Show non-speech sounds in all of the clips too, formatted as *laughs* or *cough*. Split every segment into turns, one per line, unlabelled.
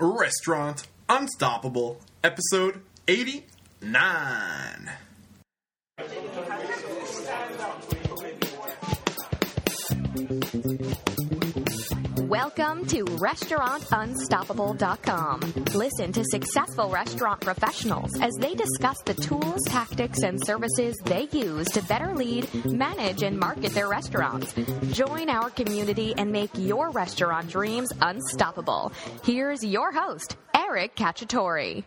Restaurant Unstoppable, episode 89.
Welcome to RestaurantUnstoppable.com. Listen to successful restaurant professionals as they discuss the tools, tactics, and services they use to better lead, manage, and market their restaurants. Join our community and make your restaurant dreams unstoppable. Here's your host, Eric Cacciatore.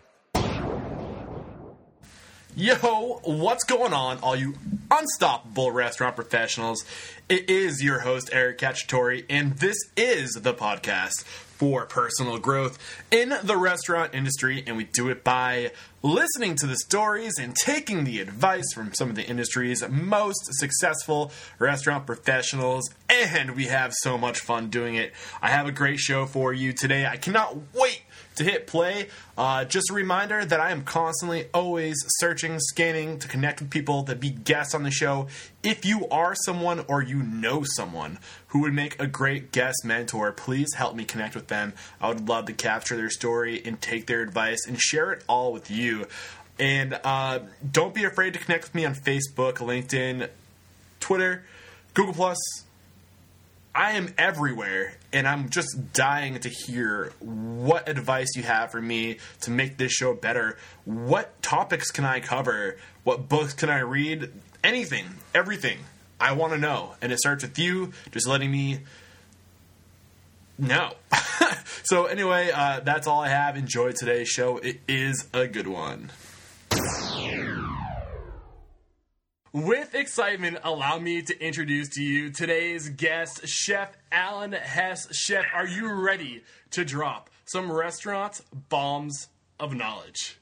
Yo, what's going on, all you unstoppable restaurant professionals? It is your host, Eric Cacciatore, and this is the podcast for personal growth in the restaurant industry, and we do it by listening to the stories and taking the advice from some of the industry's most successful restaurant professionals, and we have so much fun doing it. I have a great show for you today. I cannot wait to hit play. Uh, just a reminder that I am constantly always searching, scanning to connect with people that be guests on the show. If you are someone or you know someone who would make a great guest mentor, please help me connect with them. I would love to capture their story and take their advice and share it all with you. And uh, don't be afraid to connect with me on Facebook, LinkedIn, Twitter, Google Plus, I am everywhere, and I'm just dying to hear what advice you have for me to make this show better. What topics can I cover? What books can I read? Anything, everything. I want to know. And it starts with you just letting me know. *laughs* so, anyway, uh, that's all I have. Enjoy today's show. It is a good one. With excitement, allow me to introduce to you today's guest, Chef Alan Hess. Chef, are you ready to drop some restaurant bombs of knowledge?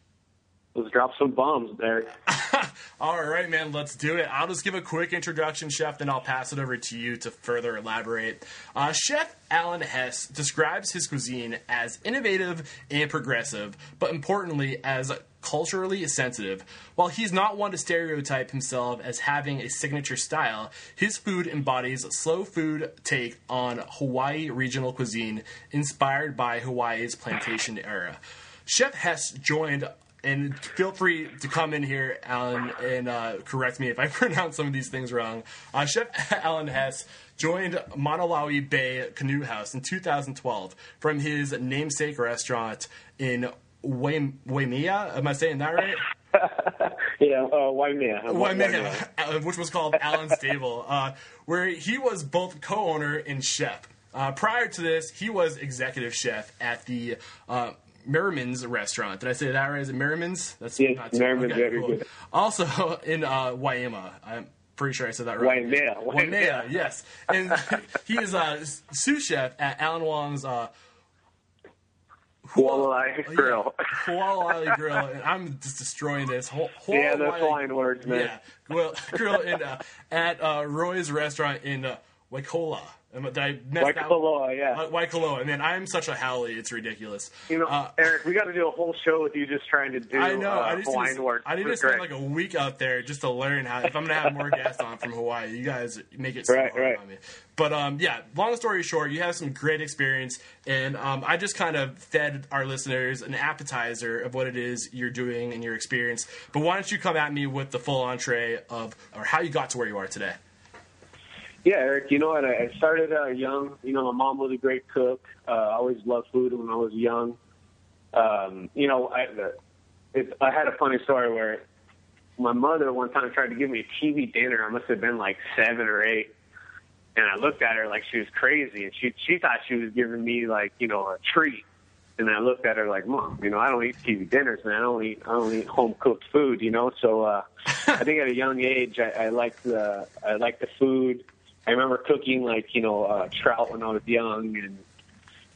Let's drop some bombs there. *laughs*
All right, man, let's do it. I'll just give a quick introduction, Chef, then I'll pass it over to you to further elaborate. Uh, Chef Alan Hess describes his cuisine as innovative and progressive, but importantly, as culturally sensitive. While he's not one to stereotype himself as having a signature style, his food embodies slow food take on Hawaii regional cuisine inspired by Hawaii's plantation era. Chef Hess joined and feel free to come in here, Alan, and uh, correct me if I *laughs* pronounce some of these things wrong. Uh, Chef *laughs* Alan Hess joined Mauna Lani Bay Canoe House in 2012 from his namesake restaurant in Waimea. Am I saying that right? *laughs*
yeah, uh, Waimea.
Waimea, *laughs* uh, which was called Alan's Stable, uh, where he was both co-owner and chef. Uh, prior to this, he was executive chef at the uh, Merriman's restaurant. Did I say that right? Is it Merriman's?
That's yes, not Merriman's. Okay, cool. good.
Also *laughs* in uh, Waimea. I'm pretty sure I said that right.
Waimea.
Waimea, yes. And he is a sous chef at Alan Wong's uh,
Hualalai oh, Grill.
Yeah. Hualalai *laughs* Grill. And I'm just destroying this. Hu-
yeah, they're flying words, man.
Yeah. Well, *laughs* grill in, uh, at uh, Roy's restaurant in uh, Waikola. Did I mess
Waikoloa, yeah.
Uh, Waikoloa. Man, I am such a haole. It's ridiculous.
You know, uh, Eric, we got to do a whole show with you just trying to do I know. Uh, I need Hawaiian
to,
words.
I need to spend like a week out there just to learn how. If I'm going to have more guests on from Hawaii, you guys make it so
right,
hard
right.
on me. But um, yeah, long story short, you have some great experience, and um, I just kind of fed our listeners an appetizer of what it is you're doing and your experience. But why don't you come at me with the full entree of or how you got to where you are today?
Yeah, Eric. You know what? I started uh, young. You know, my mom was a great cook. Uh, I always loved food when I was young. Um, you know, I it, I had a funny story where my mother one time tried to give me a TV dinner. I must have been like seven or eight, and I looked at her like she was crazy, and she she thought she was giving me like you know a treat. And I looked at her like, Mom, you know, I don't eat TV dinners, man. I don't eat, I don't eat home cooked food, you know. So uh, *laughs* I think at a young age, I, I liked the, I liked the food. I remember cooking like you know uh, trout when I was young and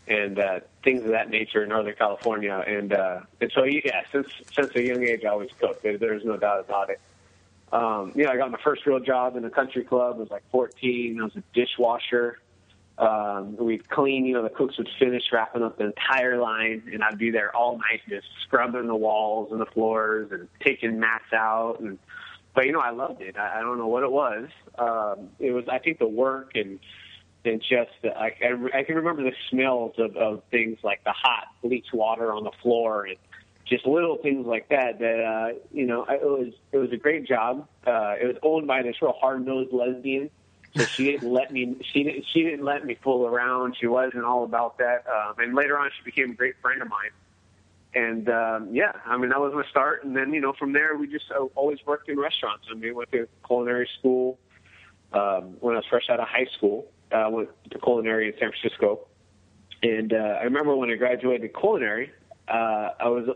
and uh, things of that nature in Northern California. And uh, and so yeah, since since a young age, I always cooked. There, there's no doubt about it. Um, you know, I got my first real job in a country club. I was like 14. I was a dishwasher. Um, we'd clean, you know, the cooks would finish wrapping up the entire line, and I'd be there all night just scrubbing the walls and the floors and taking mats out and but you know, I loved it. I, I don't know what it was. Um, it was, I think, the work and and just I, I, I can remember the smells of, of things like the hot bleach water on the floor and just little things like that. That uh, you know, it was it was a great job. Uh, it was owned by this real hard nosed lesbian, so she didn't let me she didn't she didn't let me fool around. She wasn't all about that. Um, and later on, she became a great friend of mine. And um, yeah, I mean that was my start, and then you know from there we just uh, always worked in restaurants. I mean, went to culinary school um, when I was fresh out of high school. Uh, went to culinary in San Francisco, and uh, I remember when I graduated culinary, uh, I was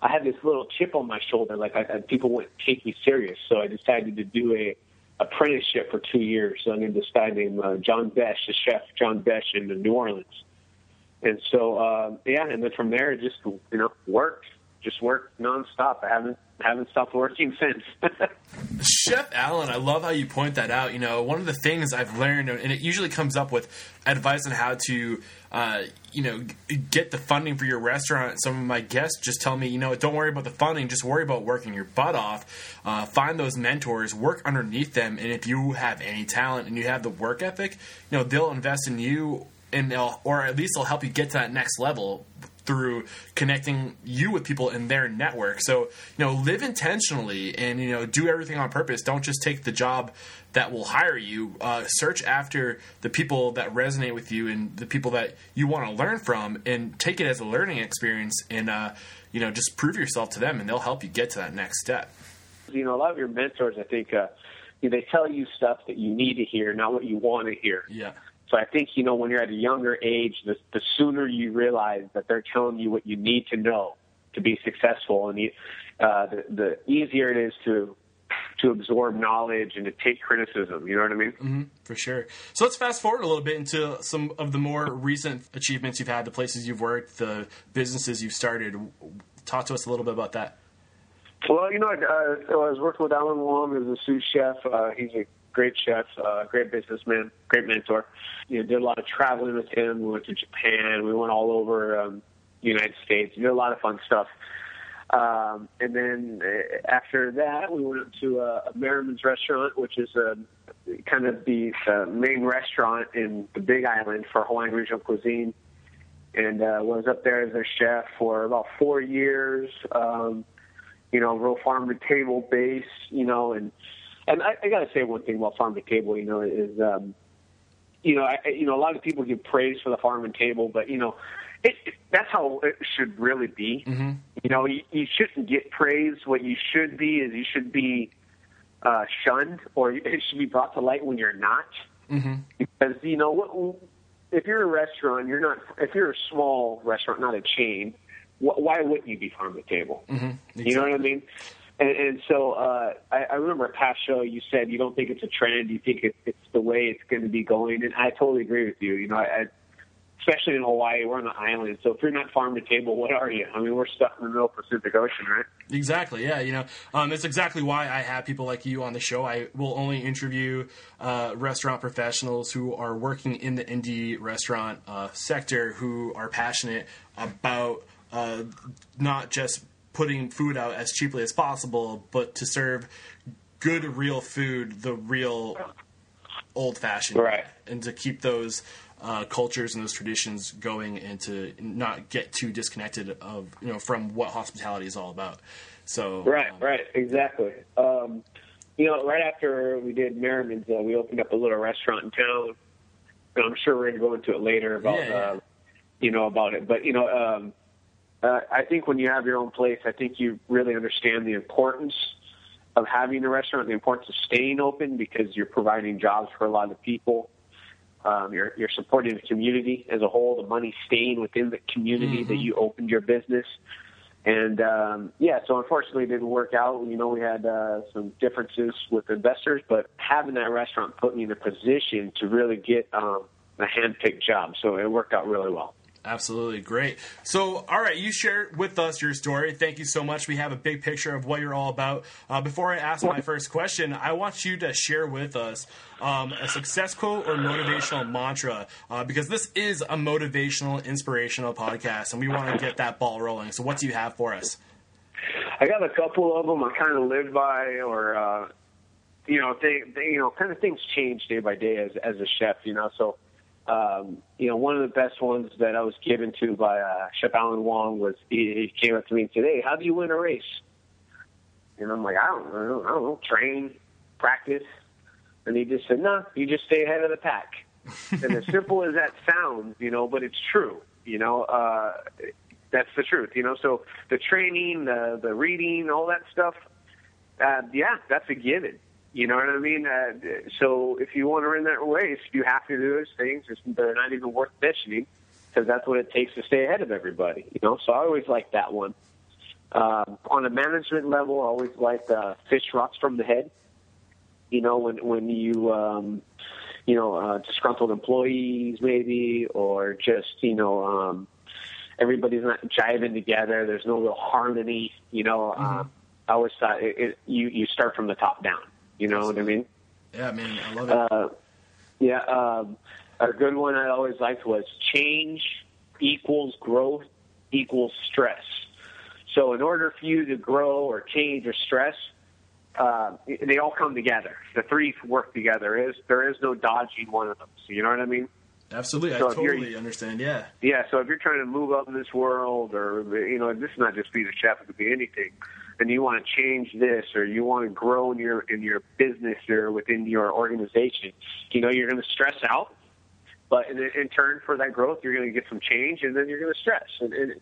I had this little chip on my shoulder, like I, I, people wouldn't take me serious. So I decided to do a apprenticeship for two years under this guy named uh, John Besh, the chef John Besh in New Orleans. And so, uh, yeah, and then from there, it just you know worked, just worked nonstop. I haven't haven't stopped working since. *laughs*
Chef Allen, I love how you point that out. You know, one of the things I've learned, and it usually comes up with advice on how to, uh, you know, get the funding for your restaurant. Some of my guests just tell me, you know, don't worry about the funding, just worry about working your butt off. Uh, find those mentors, work underneath them, and if you have any talent and you have the work ethic, you know, they'll invest in you and they'll, or at least they'll help you get to that next level through connecting you with people in their network. So, you know, live intentionally and, you know, do everything on purpose. Don't just take the job that will hire you. Uh, search after the people that resonate with you and the people that you want to learn from and take it as a learning experience and, uh, you know, just prove yourself to them and they'll help you get to that next step.
You know, a lot of your mentors, I think, uh, they tell you stuff that you need to hear, not what you want to hear.
Yeah.
So I think, you know, when you're at a younger age, the, the sooner you realize that they're telling you what you need to know to be successful, and uh, the, the easier it is to to absorb knowledge and to take criticism. You know what I mean?
Mm-hmm, for sure. So let's fast forward a little bit into some of the more recent achievements you've had, the places you've worked, the businesses you've started. Talk to us a little bit about that.
Well, you know, uh, so I was working with Alan Wong as a sous chef. Uh, he's a great chef, uh, great businessman, great mentor. You know, did a lot of traveling with him. We went to Japan. We went all over um, the United States. We did a lot of fun stuff. Um, and then uh, after that, we went up to a, a Merriman's restaurant, which is a kind of the uh, main restaurant in the Big Island for Hawaiian regional cuisine. And uh, was up there as their chef for about four years. Um, you know, real farm to table base. You know, and and I, I got to say one thing about farm to table. You know, is um, you know, I, you know, a lot of people give praise for the farm and table, but you know, it, it, that's how it should really be.
Mm-hmm.
You know, you, you shouldn't get praise. What you should be is you should be uh, shunned, or *laughs* it should be brought to light when you're not.
Mm-hmm.
Because you know, what, if you're a restaurant, you're not. If you're a small restaurant, not a chain, wh- why wouldn't you be farm to table?
Mm-hmm. Exactly.
You know what I mean? And, and so uh, I, I remember a past show you said you don't think it's a trend, you think it, it's the way it's going to be going, and I totally agree with you. You know, I, I, especially in Hawaii, we're on the island, so if you're not farm to table, what are you? I mean, we're stuck in the middle of the Pacific Ocean, right?
Exactly. Yeah. You know, um, that's exactly why I have people like you on the show. I will only interview uh, restaurant professionals who are working in the indie restaurant uh, sector who are passionate about uh, not just putting food out as cheaply as possible, but to serve good, real food the real old fashioned
right.
and to keep those uh, cultures and those traditions going and to not get too disconnected of you know from what hospitality is all about. So
right,
um,
right, exactly. Um, you know, right after we did Merriman's, uh, we opened up a little restaurant in town. And I'm sure we're going to go into it later about
Yeah, yeah.
Uh, you know about it, but you know. Um, uh, I think when you have your own place, I think you really understand the importance of having a restaurant, the importance of staying open because you're providing jobs for a lot of people. Um, you're, you're supporting the community as a whole, the money staying within the community that you opened your business. And um, yeah, so unfortunately it didn't work out. You know, we had uh, some differences with investors, but having that restaurant put me in a position to really get um, a hand-picked job. So it worked out really well.
Absolutely great. So, all right, you shared with us your story. Thank you so much. We have a big picture of what you're all about. Uh, before I ask my first question, I want you to share with us um, a success quote or motivational mantra uh, because this is a motivational, inspirational podcast, and we want to get that ball rolling. So, what do you have for us?
I got a couple of them I kind of live by, or uh, you know, they, they, you know, kind of things change day by day as as a chef, you know. So um, you know, one of the best ones that I was given to by uh, Chef Alan Wong was he, he came up to me and said, "Hey, how do you win a race?" And I'm like, "I don't, I don't, I don't know, train, practice." And he just said, "No, you just stay ahead of the pack." *laughs* and as simple as that sounds, you know, but it's true. You know, uh, that's the truth. You know, so the training, the the reading, all that stuff. Uh, yeah, that's a given. You know what I mean? Uh, so if you want to run that race, you have to do those things. They're not even worth mentioning because that's what it takes to stay ahead of everybody. You know, so I always like that one. Uh, on a management level, I always like uh, fish rots from the head. You know, when when you um, you know uh, disgruntled employees maybe, or just you know um, everybody's not jiving together. There's no real harmony. You know, mm-hmm. um, I always thought it, it, you you start from the top down. You know what I mean?
Yeah, man, I love it. Uh,
yeah, um, a good one I always liked was change equals growth equals stress. So in order for you to grow or change or stress, uh, they all come together. The three work together. Is there is no dodging one of them. So you know what I mean?
Absolutely, so I totally understand. Yeah.
Yeah. So if you're trying to move up in this world, or you know, this is not just be the chef; it could be anything and you want to change this or you want to grow in your in your business or within your organization, you know, you're going to stress out. But in, in turn for that growth, you're going to get some change, and then you're going to stress. And, and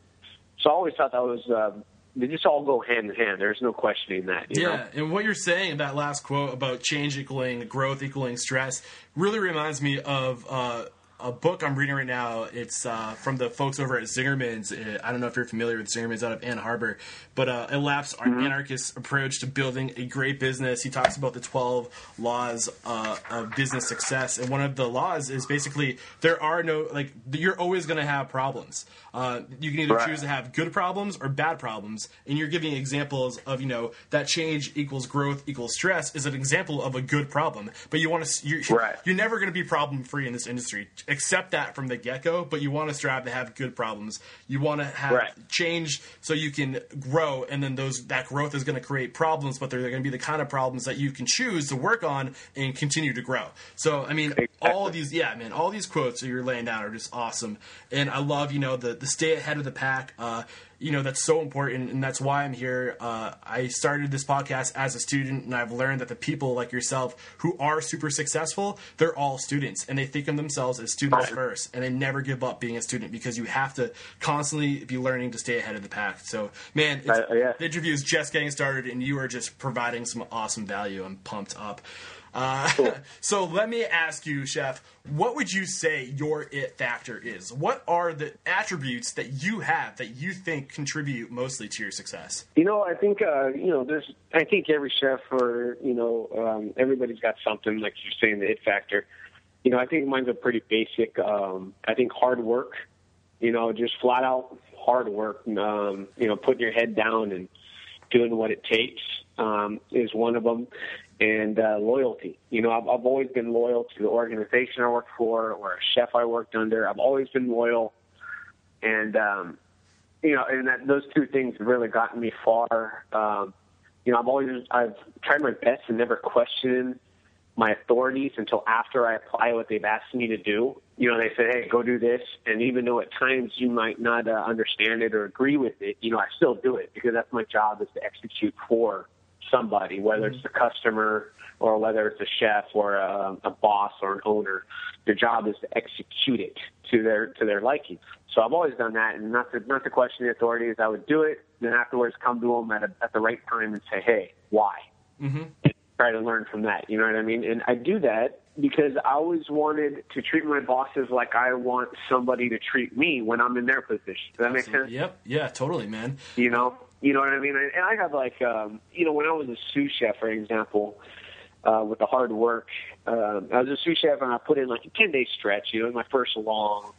so I always thought that was um, they just all go hand in hand. There's no questioning that.
yeah,
know?
and what you're saying, that last quote about change equaling growth equaling stress, really reminds me of uh, a book I'm reading right now. It's uh, from the folks over at Zingerman's. Uh, I don't know if you're familiar with Zingerman's out of Ann Arbor, but uh, A Lapsed mm-hmm. anarchist approach to building a great business. He talks about the 12 laws uh, of business success, and one of the laws is basically there are no like you're always going to have problems. Uh, you can either right. choose to have good problems or bad problems, and you're giving examples of you know that change equals growth equals stress is an example of a good problem. But you want to you're, right. you're never going to be problem free in this industry accept that from the get go, but you want to strive to have good problems. You want to have right. change so you can grow, and then those that growth is going to create problems, but they're going to be the kind of problems that you can choose to work on and continue to grow. So, I mean, exactly. all of these, yeah, man, all these quotes that you're laying down are just awesome, and I love, you know, the the stay ahead of the pack. Uh, you know that's so important and that's why i'm here. Uh, i started this podcast as a student and i've learned that the people like yourself who are super successful they're all students and they think of themselves as students first and they never give up being a student because you have to constantly be learning to stay ahead of the pack. So man uh, yeah. the interview is just getting started and you are just providing some awesome value. I'm pumped up uh, cool. *laughs* so let me ask you, Chef, what would you say your it factor is? What are the attributes that you have that you think contribute mostly to your success?
You know, I think uh, you know, there's. I think every chef or you know, um, everybody's got something like you're saying the it factor. You know, I think mine's a pretty basic. Um, I think hard work. You know, just flat out hard work. Um, you know, putting your head down and doing what it takes um, is one of them and uh, loyalty. You know, I've, I've always been loyal to the organization I worked for or a chef I worked under. I've always been loyal, and um, you know, and that those two things have really gotten me far. Um, you know, I've always I've tried my best to never question my authorities until after I apply what they've asked me to do. You know, they say, "Hey, go do this," and even though at times you might not uh, understand it or agree with it, you know, I still do it because that's my job is to execute for somebody, whether it's the customer or whether it's a chef or a, a boss or an owner. Their job is to execute it to their to their liking. So I've always done that, and not to not to question the authorities. I would do it, then afterwards come to them at a, at the right time and say, "Hey, why?" Mm-hmm. Try to learn from that. You know what I mean? And I do that because I always wanted to treat my bosses like I want somebody to treat me when I'm in their position. Does that make sense?
Yep. Yeah. Totally, man.
You know, you know what I mean? And I have like, um, you know, when I was a sous chef, for example, uh, with the hard work, um, I was a sous chef and I put in like a 10 day stretch, you know, my first long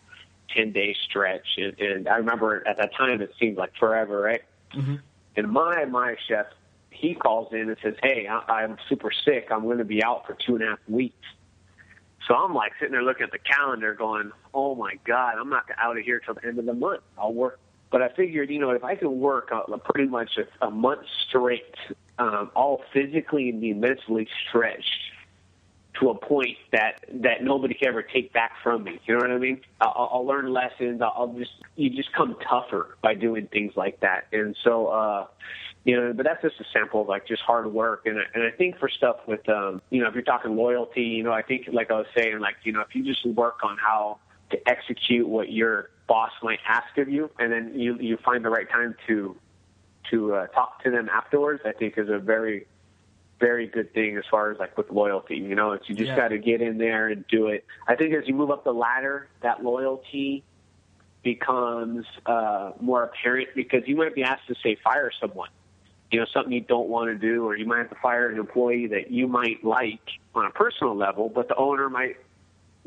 10 day stretch. And, and I remember at that time it seemed like forever, right? Mm-hmm. And my, my chef, he calls in and says, Hey, I, I'm super sick. I'm going to be out for two and a half weeks. So I'm like sitting there looking at the calendar going, oh my God, I'm not out of here till the end of the month. I'll work but I figured, you know, if I could work a, pretty much a, a month straight, um, all physically and be mentally stretched, to a point that that nobody can ever take back from me. You know what I mean? I'll, I'll learn lessons. I'll, I'll just you just come tougher by doing things like that. And so, uh, you know, but that's just a sample of like just hard work. And and I think for stuff with um, you know, if you're talking loyalty, you know, I think like I was saying, like you know, if you just work on how to execute what your boss might ask of you, and then you you find the right time to to uh, talk to them afterwards, I think is a very very good thing as far as like with loyalty. You know, it's you just
Yeah.
got to get in there and do it. I think as you move up the ladder, that loyalty becomes uh, more apparent because you might be asked to say fire someone. You know, something you don't want to do, or you might have to fire an employee that you might like on a personal level, but the owner might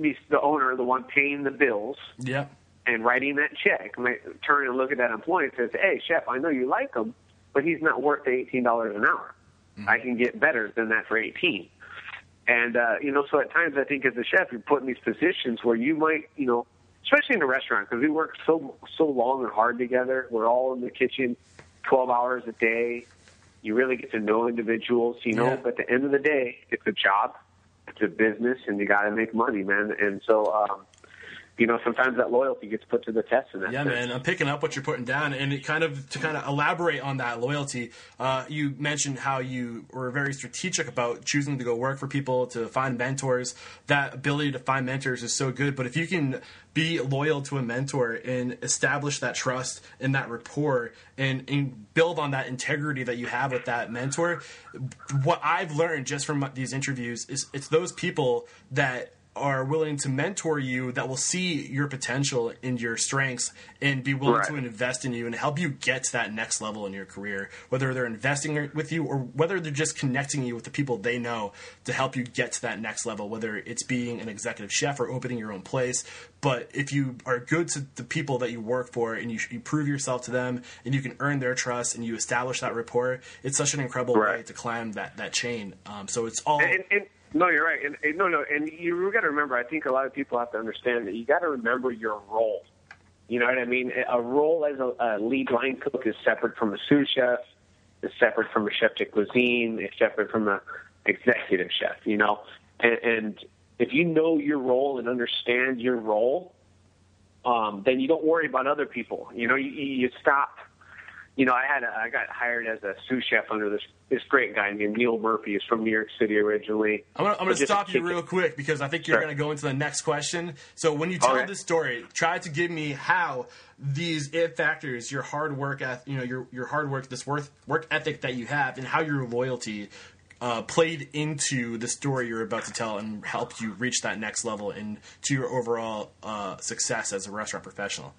be the owner, the one paying the bills
Yep.
And writing that check might turn and look at that employee and says, "Hey, chef, I know you like him, but he's not worth the eighteen dollars an hour. I can get better than that for eighteen. And uh, you know, so at times I think as a chef, you're put in these positions where you might, you know, especially in a restaurant because we work so so long and hard together. We're all in the kitchen, twelve hours a day. You really get to know individuals, you know.
Yeah.
But at the end of the day, it's a job, it's a business, and you got to make money, man. And so, um, you know, sometimes that loyalty gets put to the test in that
Yeah,
sense.
man, I'm picking up what you're putting down, and it kind of to kind of elaborate on that loyalty. Uh, you mentioned how you were very strategic about choosing to go work for people to find mentors. That ability to find mentors is so good, but if you can be loyal to a mentor and establish that trust and that rapport and, and build on that integrity that you have with that mentor, what I've learned just from these interviews is it's those people that are willing to mentor you that will see your potential and your strengths and be willing
Right.
to invest in you and help you get to that next level in your career whether they're investing with you or whether they're just connecting you with the people they know to help you get to that next level whether it's being an executive chef or opening your own place but if you are good to the people that you work for and you, you prove yourself to them and you can earn their trust and you establish that rapport it's such an incredible way
Right.
to climb that, that chain um, so it's all
no, you're right. And, and no, no, and you got to remember. I think a lot of people have to understand that you got to remember your role. You know what I mean? A role as a, a lead line cook is separate from a sous chef. Is separate from a chef de cuisine. It's separate from a executive chef. You know, and, and if you know your role and understand your role, um, then you don't worry about other people. You know, you, you stop you know, I had a, I got hired as a sous chef under this this great guy named Neil Murphy. He's from New York City originally.
I'm gonna, I'm gonna stop you real
it-
quick because I think you're
Sure.
gonna go into the next question. So when you tell
Okay.
this story, try to give me how these it factors, your hard work, you know, your your hard work, this work work ethic that you have, and how your loyalty uh, played into the story you're about to tell and helped you reach that next level and to your overall uh, success as a restaurant professional.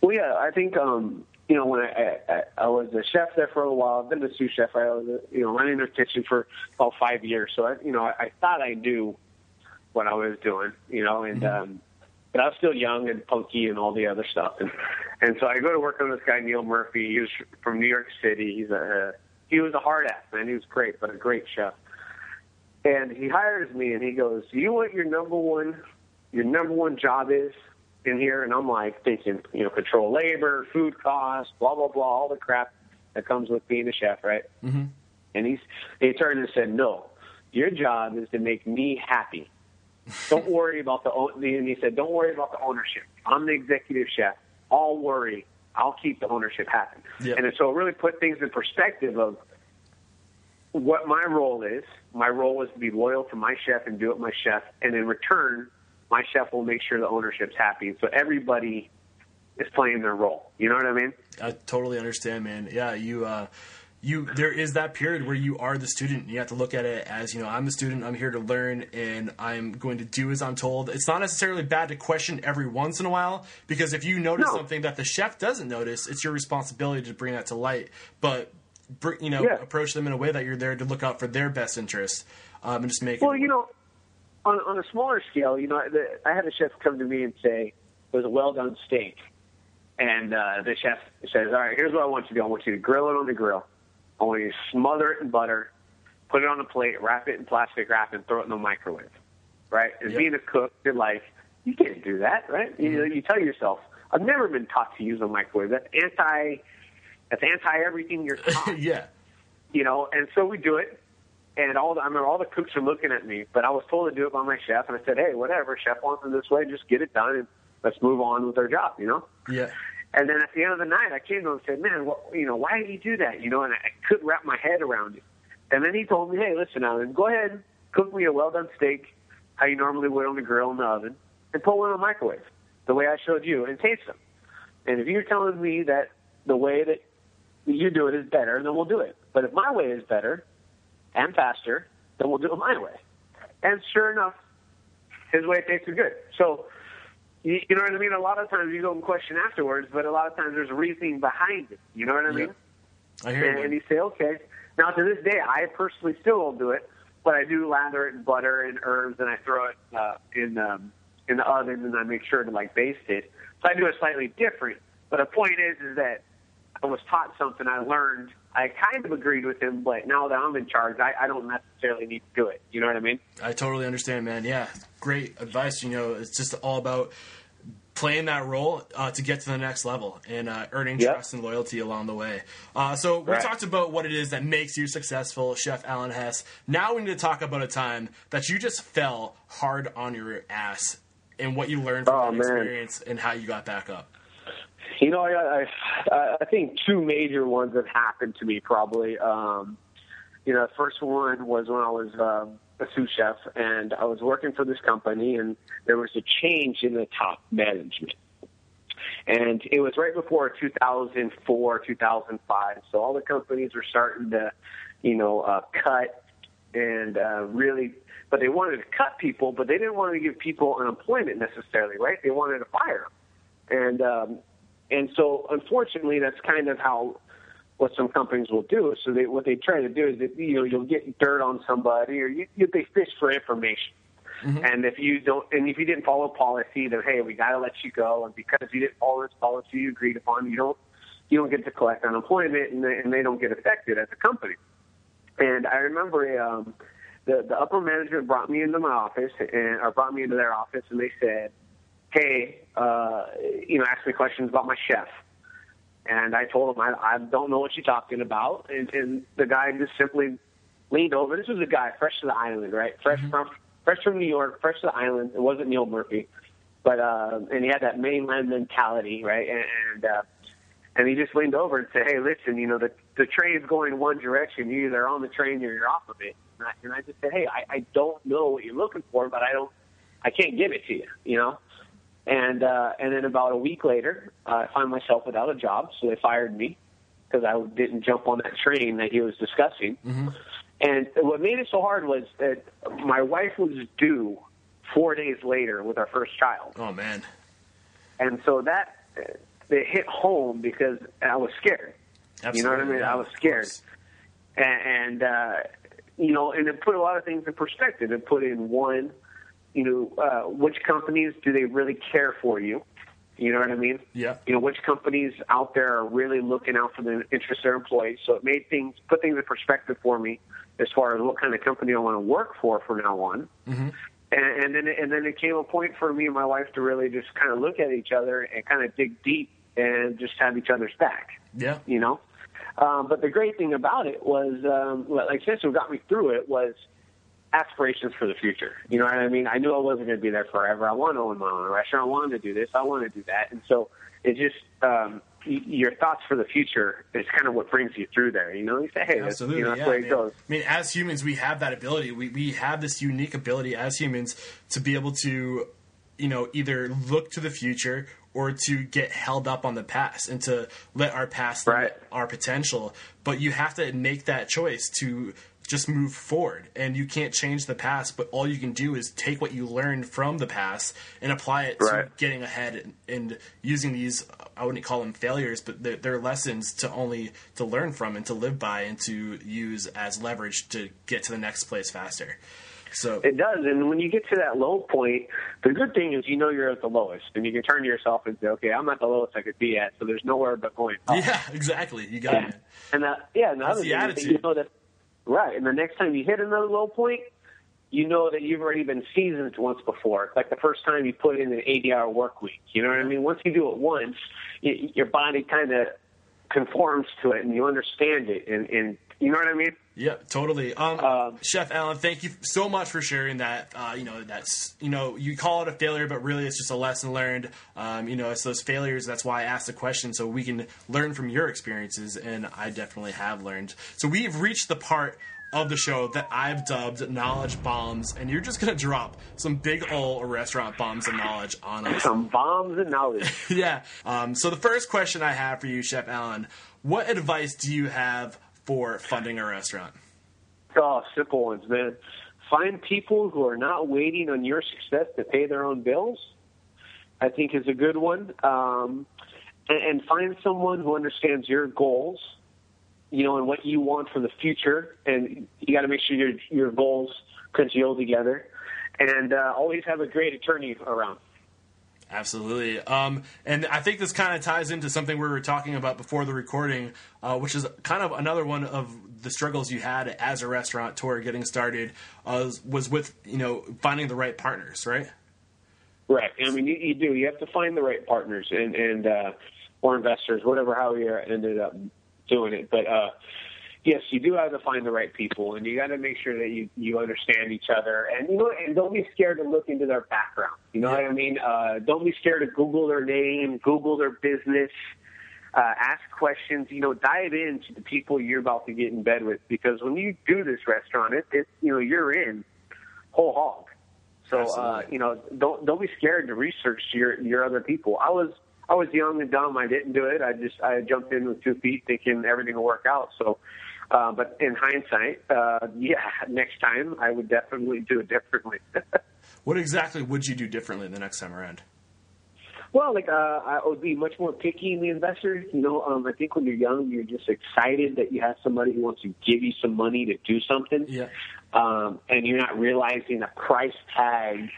Well, yeah, I think um, you know when I, I I was a chef there for a while. I've been a sous chef. I was you know running their kitchen for about five years. So I you know I, I thought I knew what I was doing. You know, and um, but I was still young and punky and all the other stuff. And and so I go to work under this guy Neil Murphy. He was from New York City. He's a he was a hard ass man. He was great, but a great chef. And he hires me, and he goes, "You know what your number one your number one job is in here?" And I'm like thinking, you know, control labor, food costs, blah blah blah, all the crap that comes with being a chef, right?
Mm-hmm.
And he's he turned and said, "No, your job is to make me happy. Don't *laughs* worry about the. And he said, "Don't worry about the ownership. I'm the executive chef. I'll worry. I'll keep the ownership happy."
Yeah.
And so it really put things in perspective of what my role is. My role is to be loyal to my chef and do what my chef, and in return, my chef will make sure the ownership's happy. So everybody is playing their role. You know what I mean?
I totally understand, man. Yeah, you, uh, you, there is that period where you are the student. And you have to look at it as, you know, I'm the student. I'm here to learn, and I'm going to do as I'm told. It's not necessarily bad to question every once in a while because if you notice
No.
something that the chef doesn't notice, it's your responsibility to bring that to light. But, you know,
Yeah.
approach them in a way that you're there to look out for their best interests um, and just make
Well,
it.
you know, on on a smaller scale, you know, the, I had a chef come to me and say it was a well done steak, and uh, the chef says, "All right, here's what I want you to do. I want you to grill it on the grill. I want you to smother it in butter, put it on a plate, wrap it in plastic wrap, and throw it in the microwave." Right? And
Yep.
being a cook, you're like, you can't do that, right? You know, you tell yourself, "I've never been taught to use a microwave. That's anti. That's anti everything you're taught." *laughs*
yeah.
you know, and so we do it. And all the, I remember all the cooks are looking at me, but I was told to do it by my chef, and I said, hey, whatever, chef wants it this way, just get it done, and let's move on with our job, you know.
Yeah.
And then at the end of the night, I came to him and said, man, what, you know, why did you do that? You know, and I, I couldn't wrap my head around it. And then he told me, hey, listen, Alan, go ahead, cook me a well done steak, how you normally would on the grill in the oven, and put one in the microwave, the way I showed you, and taste them. And if you're telling me that the way that you do it is better, then we'll do it. But if my way is better and faster, then we'll do it my way. And sure enough, his way tasted good. So, you, you know what I mean? A lot of times you go and question afterwards, but a lot of times there's a reasoning behind it. You know what I mean?
I hear
and,
you.
and you say, okay. Now, to this day, I personally still won't do it, but I do lather it in butter and herbs, and I throw it uh, in um, in the oven, and I make sure to like baste it. So I do it slightly different. But the point is, is that I was taught something. I learned. I kind of agreed with him, but now that I'm in charge, I, I don't necessarily need to do it. You know what I mean?
I totally understand, man. Yeah, great advice. You know, it's just all about playing that role uh, to get to the next level and uh, earning
Yep.
trust and loyalty along the way. Uh, so we
Right.
talked about what it is that makes you successful, Chef Alan Hess. Now we need to talk about a time that you just fell hard on your ass and what you learned from
Oh,
that
man.
experience and how you got back up.
You know, I, I I think two major ones have happened to me probably. Um, you know, the first one was when I was um, a sous chef, and I was working for this company, and there was a change in the top management. And it was right before 2004, 2005. So all the companies were starting to, you know, uh, cut and uh, really, but they wanted to cut people, but they didn't want to give people unemployment necessarily, right? They wanted to fire them. And um, and so, unfortunately, that's kind of how what some companies will do. So they, what they try to do is that you know you'll get dirt on somebody, or you, you, they fish for information. And if you don't, and if you didn't follow policy, then hey, we got to let you go. And because you didn't follow this policy you agreed upon, you don't you don't get to collect unemployment, and they, and they don't get affected as a company. And I remember um, the the upper management brought me into my office, and or brought me into their office, and they said, "Hey, uh, you know, ask me questions about my chef." And I told him, I, I don't know what you're talking about. And, and the guy just simply leaned over. This was a guy fresh to the island, right? Fresh from fresh from New York, fresh to the island. It wasn't Neil Murphy, but uh, and he had that mainland mentality, right? And and, uh, and he just leaned over and said, "Hey, listen, you know the the train's going one direction. You're either on the train or you're off of it." And I, and I just said, "Hey, I, I don't know what you're looking for, but I don't, I can't give it to you, you know." And uh, and then about a week later, I find myself without a job, so they fired me because I didn't jump on that train that he was discussing. And what made it so hard was that my wife was due four days later with our first child,
Oh man,
and so that uh, it hit home because I was scared. Absolutely. You know what I mean? I was scared. and, and uh, you know, and it put a lot of things in perspective. It put in one, you know, uh, which companies do they really care for you? You know what I mean?
Yeah.
You know, which companies out there are really looking out for the interests of their employees? So it made things put things in perspective for me as far as what kind of company I want to work for from now on.
Mm-hmm.
And, and then and then it came a point for me and my wife to really just kind of look at each other and kind of dig deep and just have each other's back
Yeah.
you know. Um, but the great thing about it was, um, like I said, what got me through it was aspirations for the future. You know what I mean? I knew I wasn't going to be there forever. I want to own my own restaurant. I wanted to do this. I want to do that. And so it just, um, your thoughts for the future is kind of what brings you through there. You know, you say, hey, that's,
Absolutely,
you know, that's
yeah. I
it
mean,
goes.
I mean, as humans, we have that ability. We we have this unique ability as humans to be able to, you know, either look to the future or to get held up on the past and to let our past
Right.
our potential. But you have to make that choice to just move forward. And you can't change the past but all you can do is take what you learned from the past and apply it to getting ahead and, and using these i wouldn't call them failures but they're, they're lessons to only to learn from and to live by and to use as leverage to get to the next place faster. So
It does, and when you get to that low point, the good thing is you know you're at the lowest, and you can turn to yourself and say, "Okay, I'm at the lowest I could be at, so there's nowhere but going up." *laughs*
yeah exactly. You got it.
And uh, yeah, and the
That's
other
the
thing is
attitude.
you know that right. And the next time you hit another low point, you know that you've already been seasoned once before. It's like the first time you put in an 80-hour work week. You know what I mean? Once you do it once, your body kind of conforms to it, and you understand it, and, and You know what I mean?
Yeah, totally. Um,
Um,
Chef Allen, thank you so much for sharing that. Uh, you know, that's you know, you call it a failure, but really it's just a lesson learned. Um, you know, it's those failures. That's why I asked the question so we can learn from your experiences, and I definitely have learned. So we've reached the part of the show that I've dubbed knowledge bombs, and you're just gonna drop some big ol' restaurant bombs of knowledge on us.
Some bombs of knowledge. *laughs*
yeah. Um, so the first question I have for you, Chef Allen, what advice do you have for funding a restaurant?
Oh, simple ones, man. Find people who are not waiting on your success to pay their own bills. I think is a good one. Um, and, and find someone who understands your goals, you know, and what you want for the future. And you got to make sure your your goals congeal together. And uh, always have a great attorney around.
Absolutely. Um, and I think this kind of ties into something we were talking about before the recording, uh, which is kind of another one of the struggles you had as a restaurateur getting started uh, was with, you know, finding the right partners, right?
Right. I mean, you, you do. You have to find the right partners and and uh, or investors, whatever how you ended up doing it. But uh, yes, you do have to find the right people, and you got to make sure that you you understand each other, and you know, and don't be scared to look into their background. You know what I mean? Uh, don't be scared to Google their name, Google their business. Uh, ask questions, you know, dive into the people you're about to get in bed with because when you do this restaurant, it, it you know, you're in whole hog. So uh, you know, don't don't be scared to research your your other people. I was I was young and dumb. I didn't do it. I just I jumped in with two feet, thinking everything will work out. So, uh, but in hindsight, uh, yeah, *laughs* next time I would definitely do it differently. *laughs*
What exactly would you do differently the next time around?
Well, like uh, I would be much more picky in the investors. You know, um, I think when you're young, you're just excited that you have somebody who wants to give you some money to do something.
Yeah.
um, and you're not realizing the price tag,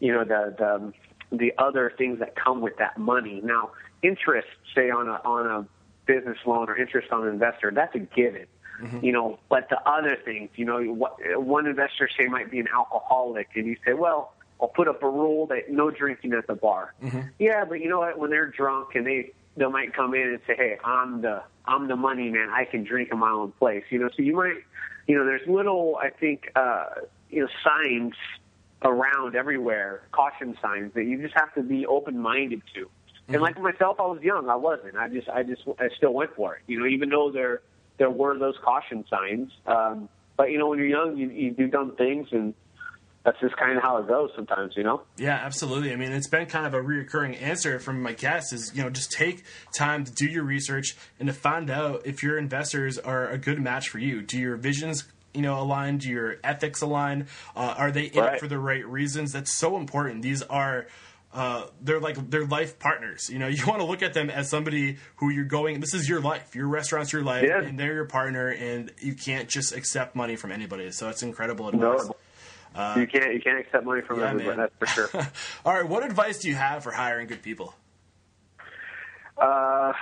you know, the the the other things that come with that money. Now, interest, say on a on a business loan or interest on an investor, that's a given. Mm-hmm. You know, but the other things, you know, what, one investor say might be an alcoholic, and you say, well, I'll put up a rule that no drinking at the bar. Mm-hmm. Yeah, but you know what? When they're drunk and they they might come in and say, hey, I'm the I'm the money man. I can drink in my own place. You know, so you might, you know, there's little, I think, uh, you know, signs around everywhere, caution signs that you just have to be open minded to. And mm-hmm. like myself, I was young. I wasn't. I just, I just, I still went for it. You know, even though there, there were those caution signs. Um, but you know, when you're young, you, you do dumb things, and that's just kind of how it goes sometimes. You know.
Yeah, absolutely. I mean, it's been kind of a reoccurring answer from my guests is, you know, just take time to do your research and to find out if your investors are a good match for you. Do your visions, you know, align? Do your ethics align? Uh, are they in it for the right reasons? That's so important. These are. Uh, they're like they're life partners. You know, *laughs* you want to look at them as somebody who you're going. This is your life. Your restaurant's your life,
Yeah.
and they're your partner. And you can't just accept money from anybody. So it's incredible advice.
No, you can't, you can't accept money from
yeah,
everybody.
man.
That's for sure. *laughs*
All right, what advice do you have for hiring good people?
Uh,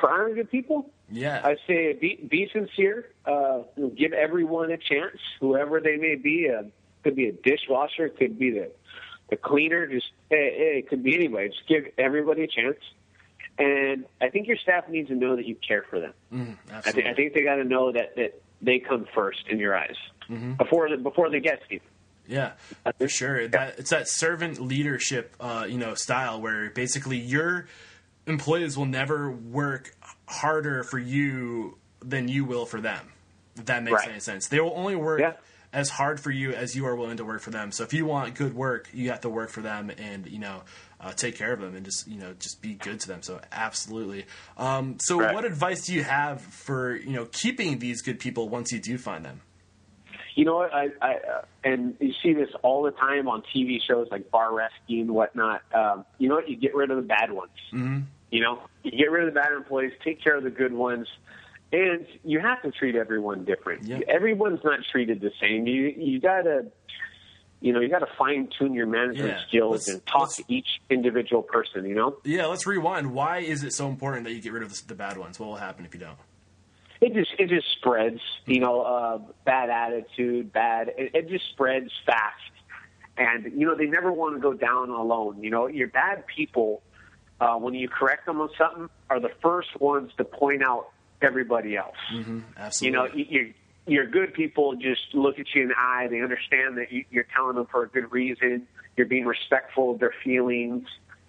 for hiring good people,
Yeah.
I say be, be sincere. Uh, give everyone a chance, whoever they may be. Uh, could be a dishwasher, could be the the cleaner. Just eh, it could be anybody. Just give everybody a chance. And I think your staff needs to know that you care for them. I think I think they got to know that that they come first in your eyes
Mm-hmm.
before the, before they get to you.
yeah, for sure. That it's that servant leadership, uh, you know, style where basically your employees will never work harder for you than you will for them. If that makes
Right.
any sense, they will only work
Yeah.
As hard for you as you are willing to work for them. So if you want good work, you have to work for them and you know uh, take care of them and just you know just be good to them. So absolutely. Um, so
Right.
what advice do you have for you know keeping these good people once you do find them?
You know what? I, I uh, and you see this all the time on TV shows like Bar Rescue and whatnot. Um, you know what? You get rid of the bad ones. Mm-hmm. You know, you get rid of the bad employees, take care of the good ones, and you have to treat everyone different.
Yeah.
Everyone's not treated the same. You you gotta. You know, you got to fine tune your management
Yeah.
skills
Let's-
and talk to each individual person. You know,
Yeah, let's rewind. Why is it so important that you get rid of the, the bad ones? What will happen if you don't?
it just it just spreads. You know, uh, bad attitude, bad. It, it just spreads fast, and you know they never want to go down alone. You know, your bad people, uh, when you correct them on something, are the first ones to point out everybody else.
Mm-hmm.
You
Absolutely.
know, you- you're you're good people. Just look at you in the eye. They understand that you, you're telling them for a good reason. You're being respectful of their feelings.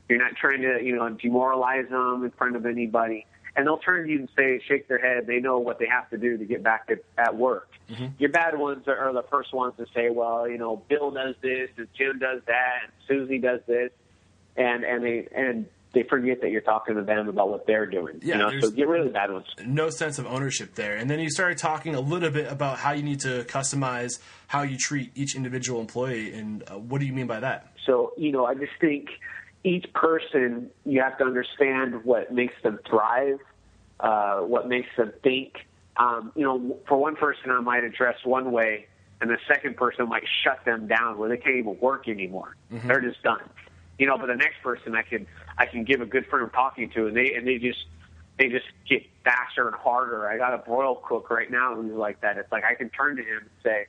You're not trying to you know demoralize them in front of anybody. And they'll turn to you and say, shake their head. They know what they have to do to get back at, at work. Your bad ones are, are the first ones to say, well, you know, Bill does this, and Jim does that, and Susie does this, and and they and they forget that you're talking to them about what they're doing.
Yeah,
you know, so get rid of the bad ones.
no sense of ownership there. And then you started talking a little bit about how you need to customize how you treat each individual employee. And uh, what do you mean by that?
So, you know, I just think each person, you have to understand what makes them thrive, uh, what makes them think. Um, you know, for one person, I might address one way, and the second person might shut them down where they can't even work anymore. They're just done. You know, but the next person I can I can give a good firm talking to, and they and they just they just get faster and harder. I got a broil cook right now who's like that. It's like I can turn to him and say,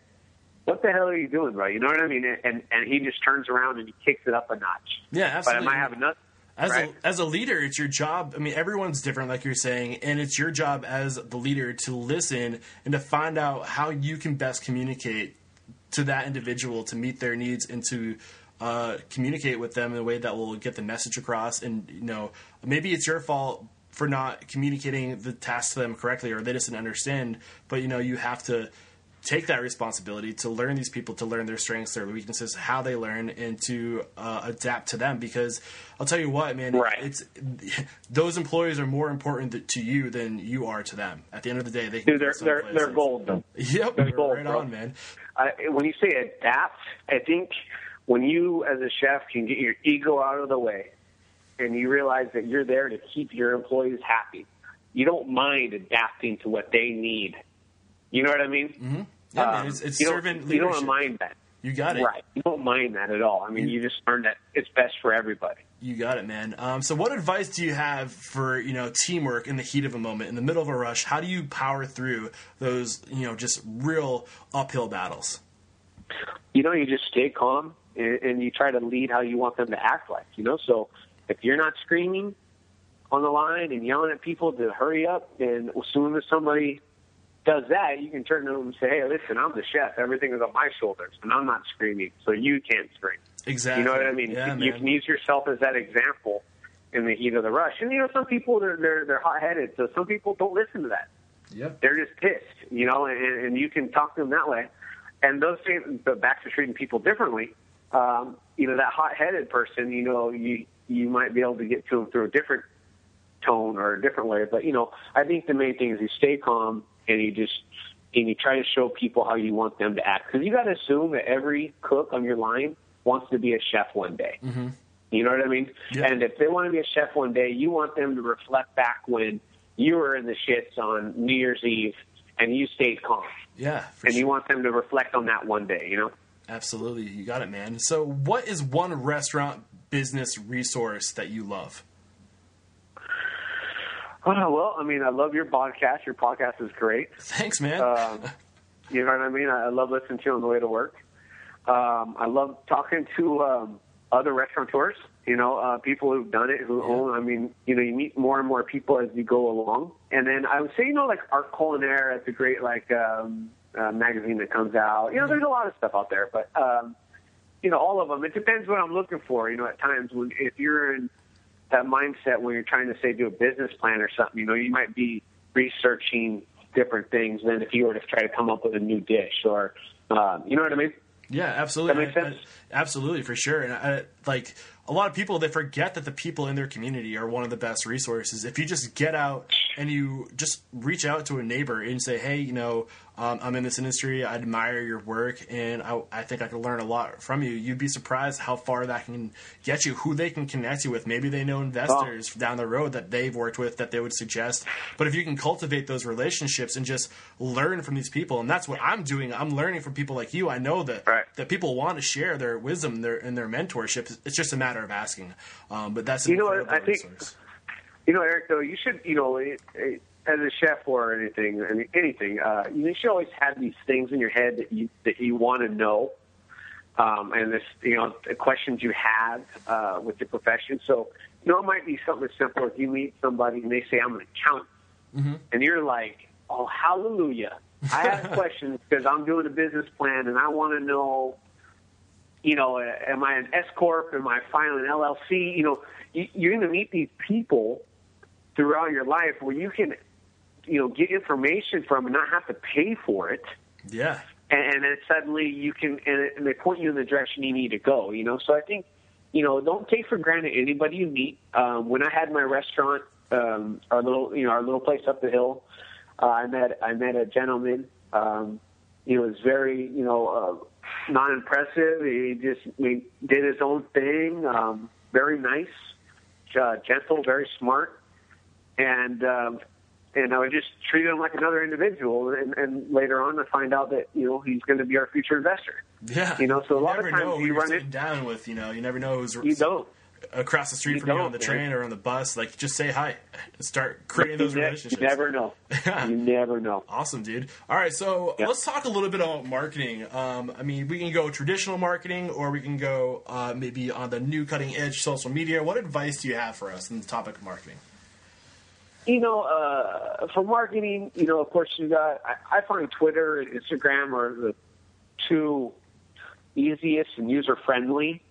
"What the hell are you doing, bro?" You know what I mean? And and he just turns around and he kicks it up a notch.
Yeah,
But. I might have another.
As
right?
a as a leader, it's your job. I mean, everyone's different, like you're saying, and it's your job as the leader to listen and to find out how you can best communicate to that individual to meet their needs and to uh, communicate with them in a way that will get the message across. And you know, maybe it's your fault for not communicating the task to them correctly, or they just didn't understand. But you know, you have to take that responsibility to learn these people, to learn their strengths, their weaknesses, how they learn, and to uh, adapt to them. Because I'll tell you what, man,
Right.
it's *laughs* those employees are more important to you than you are to them. At the end of the day, they
Dude, they're, they're they're
else.
gold. *laughs*
Yep,
They're
you're
gold,
right
bro.
on, man.
I, when you say adapt, I think when you as a chef can get your ego out of the way and you realize that you're there to keep your employees happy, you don't mind adapting to what they need. You know what I mean? Mm-hmm.
Yeah, man, it's, it's
you
servant
don't, you don't mind that.
You got it.
Right. You don't mind that at all. I mean, you just learn that it's best for everybody.
You got it, man. Um, so, what advice do you have for you know teamwork in the heat of a moment, in the middle of a rush? How do you power through those you know just real uphill battles?
you know, you just stay calm and, and you try to lead how you want them to act like, you know. So if you're not screaming on the line and yelling at people to hurry up, then as soon as somebody does that, you can turn to them and say, "Hey, listen, I'm the chef. Everything is on my shoulders, and I'm not screaming, so you can't scream."
Exactly.
You know what I mean?
Yeah,
you
man.
can use yourself as that example in the heat of the rush. And you know, some people they're they're, they're hot headed, so some people don't listen to that
Yep.
they're just pissed, you know, and, and you can talk to them that way. And those things, but back to treating people differently, um, you know, that hot-headed person, you know, you you might be able to get to them through a different tone or a different way. But you know, I think the main thing is you stay calm and you just and you try to show people how you want them to act because you got to assume that every cook on your line wants to be a chef one day. Mm-hmm. You know what I mean?
Yeah.
And if they want to be a chef one day, you want them to reflect back when you were in the shits on New Year's Eve and you stayed calm.
Yeah.
And
sure.
you want them to reflect on that one day, you know?
Absolutely, you got it, man. So, what is one restaurant business resource that you love?
Oh, well, I mean, I love your podcast. Your podcast is great.
Thanks, man.
Um, you know what I mean? I love listening to you on the way to work. Um, I love talking to um, other restaurateurs, you know, uh, people who've done it, who own. I mean, you know, you meet more and more people as you go along. And then I would say, you know, like Art Culinaire, it's a great, like, um, uh, magazine that comes out. You know, there's a lot of stuff out there, but, um, you know, all of them. It depends what I'm looking for. You know, at times when if you're in that mindset when you're trying to say do a business plan or something, you know, you might be researching different things than if you were to try to come up with a new dish or, um, you know what I mean?
Yeah, absolutely.
That makes
I-
sense?
I- absolutely, for sure. And I, like a lot of people, they forget that the people in their community are one of the best resources. If you just get out and you just reach out to a neighbor and say, "Hey, you know, um, I'm in this industry. I admire your work, and I, I think I could learn a lot from you." You'd be surprised how far that can get you. Who they can connect you with. Maybe they know investors down the road that they've worked with that they would suggest. But if you can cultivate those relationships and just learn from these people, and that's what I'm doing. I'm learning from people like you. I know that
Right.
that people want to share their wisdom their, and their mentorship. It's just a matter of asking. Um, but that's an
You know I think-
resource.
You know, Eric, though, you should, you know, it, it, as a chef or anything, any- anything, uh, you should always have these things in your head that you that you want to know, um, and this, you know, the questions you have uh, with your profession. So, you know, it might be something as simple as you meet somebody and they say, "I'm an accountant," and you're like, oh, hallelujah. I have *laughs* questions because I'm doing a business plan and I want to know, you know, uh, am I an S corp? Am I filing an LLC? You know, you, you're going to meet these people throughout your life where you can, you know, get information from and not have to pay for it.
Yeah.
And, and then suddenly you can, and, and they point you in the direction you need to go. You know, so I think, you know, don't take for granted anybody you meet. Um, when I had my restaurant, um, our little, you know, our little place up the hill, uh, I met I met a gentleman. Um, he was very, you know, uh, non-impressive. He just he did his own thing. Um, very nice, uh, gentle, very smart, and um, and I would just treat him like another individual. And, and later on, I find out that you know he's going to be our future investor.
Yeah.
You know, so a
you
lot
never
of times
know
you run
sitting
it.
down with. You know, you never know who's
You don't.
across the street
You
from you on the
man.
train or on the bus. Like, just say hi. Start creating those *laughs*
you,
relationships.
you never know. *laughs* You never know.
Awesome, dude. All right, so
Yeah.
let's talk a little bit about marketing. Um, I mean, we can go traditional marketing, or we can go uh, maybe on the new cutting edge social media. What advice do you have for us in the topic of marketing?
You know, uh, for marketing, you know, of course, you got. I, I find Twitter and Instagram are the two easiest and user friendly.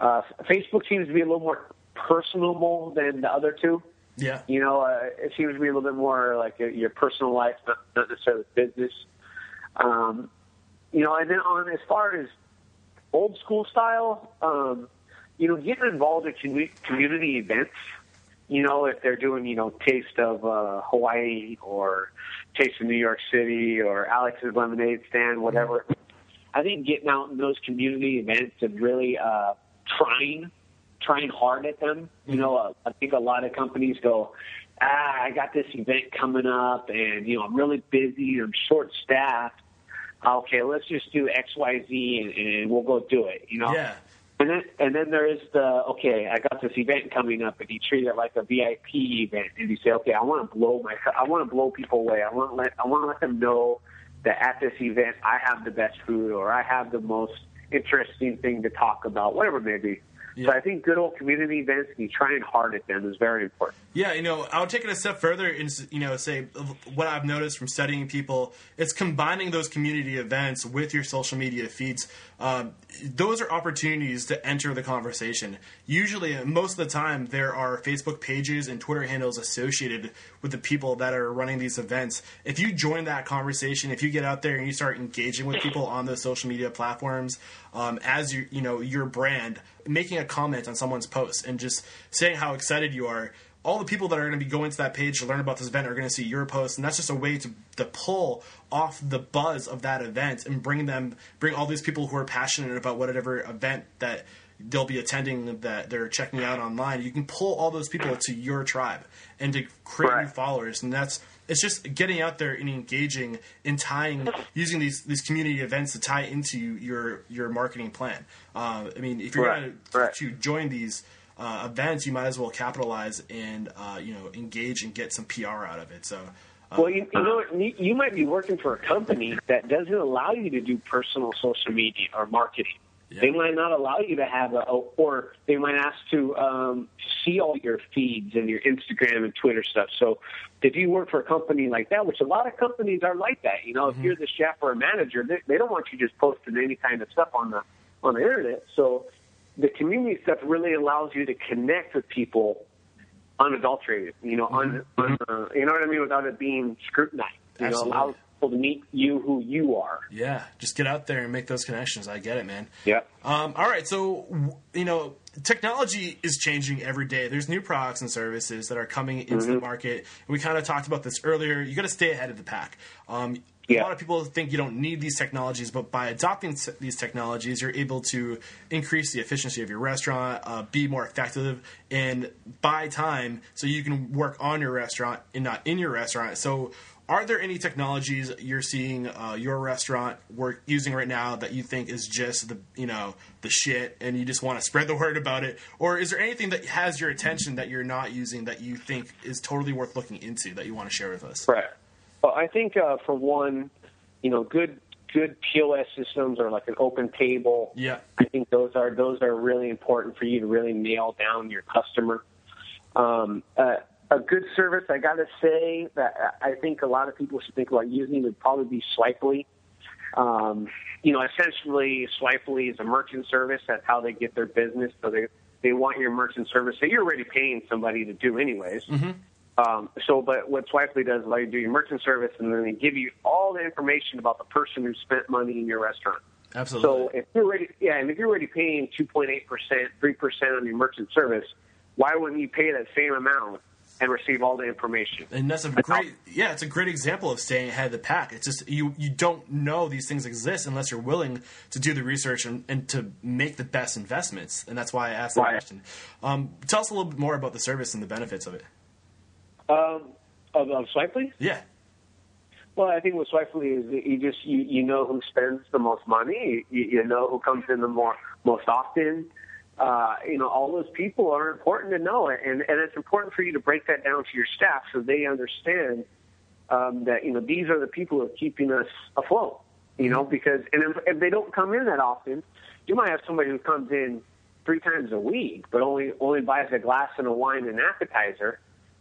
Uh, Facebook seems to be a little more personable than the other two.
Yeah,
You know, uh, it seems to be a little bit more like a, your personal life, not, not necessarily business. Um, you know, and then on as far as old school style, um, you know, getting involved in community events. You know, if they're doing, you know, Taste of uh, Hawaii or Taste of New York City or Alex's Lemonade Stand, whatever. I think getting out in those community events and really uh, trying, trying hard at them. You know, uh, I think a lot of companies go, ah, I got this event coming up, and you know, I'm really busy, I'm short staffed. Okay, let's just do X, Y, Z, and, and we'll go do it. You know,
yeah,
and then and then there is the okay, I got this event coming up, and you treat it like a VIP event, and you say, okay, I want to blow my, I want to blow people away. I want to let, I want to let them know that at this event I have the best food or I have the most interesting thing to talk about, whatever it may be.
Yeah.
So I think good old community events and you trying hard at them is very important.
yeah. You know, I'll take it a step further and you know say what I've noticed from studying people. It's combining those community events with your social media feeds. Um, those are opportunities to enter the conversation. Usually, most of the time, there are Facebook pages and Twitter handles associated with the people that are running these events. If you join that conversation, if you get out there and you start engaging with people on those social media platforms, um, as you you know your brand, making a comment on someone's post and just saying how excited you are. All the people that are going to be going to that page to learn about this event are going to see your post, and that's just a way to, to pull off the buzz of that event and bring them, bring all these people who are passionate about whatever event that they'll be attending that they're checking out online. You can pull all those people to your tribe and to create new followers, and that's it's just getting out there and engaging and tying using these these community events to tie into your your marketing plan. Uh, I mean, if you're
Right.
going to
Right.
to join these uh, events, you might as well capitalize and uh, you know engage and get some PR out of it. So. Uh,
Well, you, you know, you might be working for a company that doesn't allow you to do personal social media or marketing.
Yeah.
They might not allow you to have a, or they might ask to um, see all your feeds and your Instagram and Twitter stuff. So, if you work for a company like that, which a lot of companies are like that, you know, if you're the chef or a manager, they, they don't want you just posting any kind of stuff on the on the internet. So, the community stuff really allows you to connect with people unadulterated. You know, un, un, uh, you know what I mean, without it being scrutinized. You
Absolutely.
know, allows people to meet you who you are.
yeah, just get out there and make those connections. I get it, man.
Yeah.
Um, all right, so you know, technology is changing every day. There's new products and services that are coming into
Mm-hmm.
the market. We kind of talked about this earlier. You got to stay ahead of the pack. Um, A lot of people think you don't need these technologies, but by adopting s- these technologies, you're able to increase the efficiency of your restaurant, uh, be more effective, and buy time so you can work on your restaurant and not in your restaurant. So, are there any technologies you're seeing uh, your restaurant work using right now that you think is just the you know the shit, and you just want to spread the word about it, or is there anything that has your attention that you're not using that you think is totally worth looking into that you want to share with us?
Right. Well, I think uh, for one, you know, good good POS systems or like an open table.
Yeah.
I think those are those are really important for you to really nail down your customer. Um, uh, a good service, I got to say that I think a lot of people should think about using would probably be Swipely. Um, you know, essentially, Swipely is a merchant service. That's how they get their business. So they they want your merchant service that you're already paying somebody to do, anyways.
Mm-hmm.
Um, so, but what Swipely does is allow you to do your merchant service, and then they give you all the information about the person who spent money in your restaurant.
Absolutely.
So if you're already, yeah, and if you're already paying 2.8 percent, three percent on your merchant service, why wouldn't you pay that same amount and receive all the information?
And that's a great, yeah, it's a great example of staying ahead of the pack. It's just you you don't know these things exist unless you're willing to do the research and, and to make the best investments. And that's why I asked that
Right.
question. Um, tell us a little bit more about the service and the benefits of it.
Um, of, of Swipely?
Yeah,
Well, I think with Swipely is you just you, you know who spends the most money. You, you know who comes in the more most often. Uh, you know, all those people are important to know, and and it's important for you to break that down to your staff so they understand um, that you know these are the people who are keeping us afloat. You know, because and if, if they don't come in that often, you might have somebody who comes in three times a week, but only only buys a glass and a wine and appetizer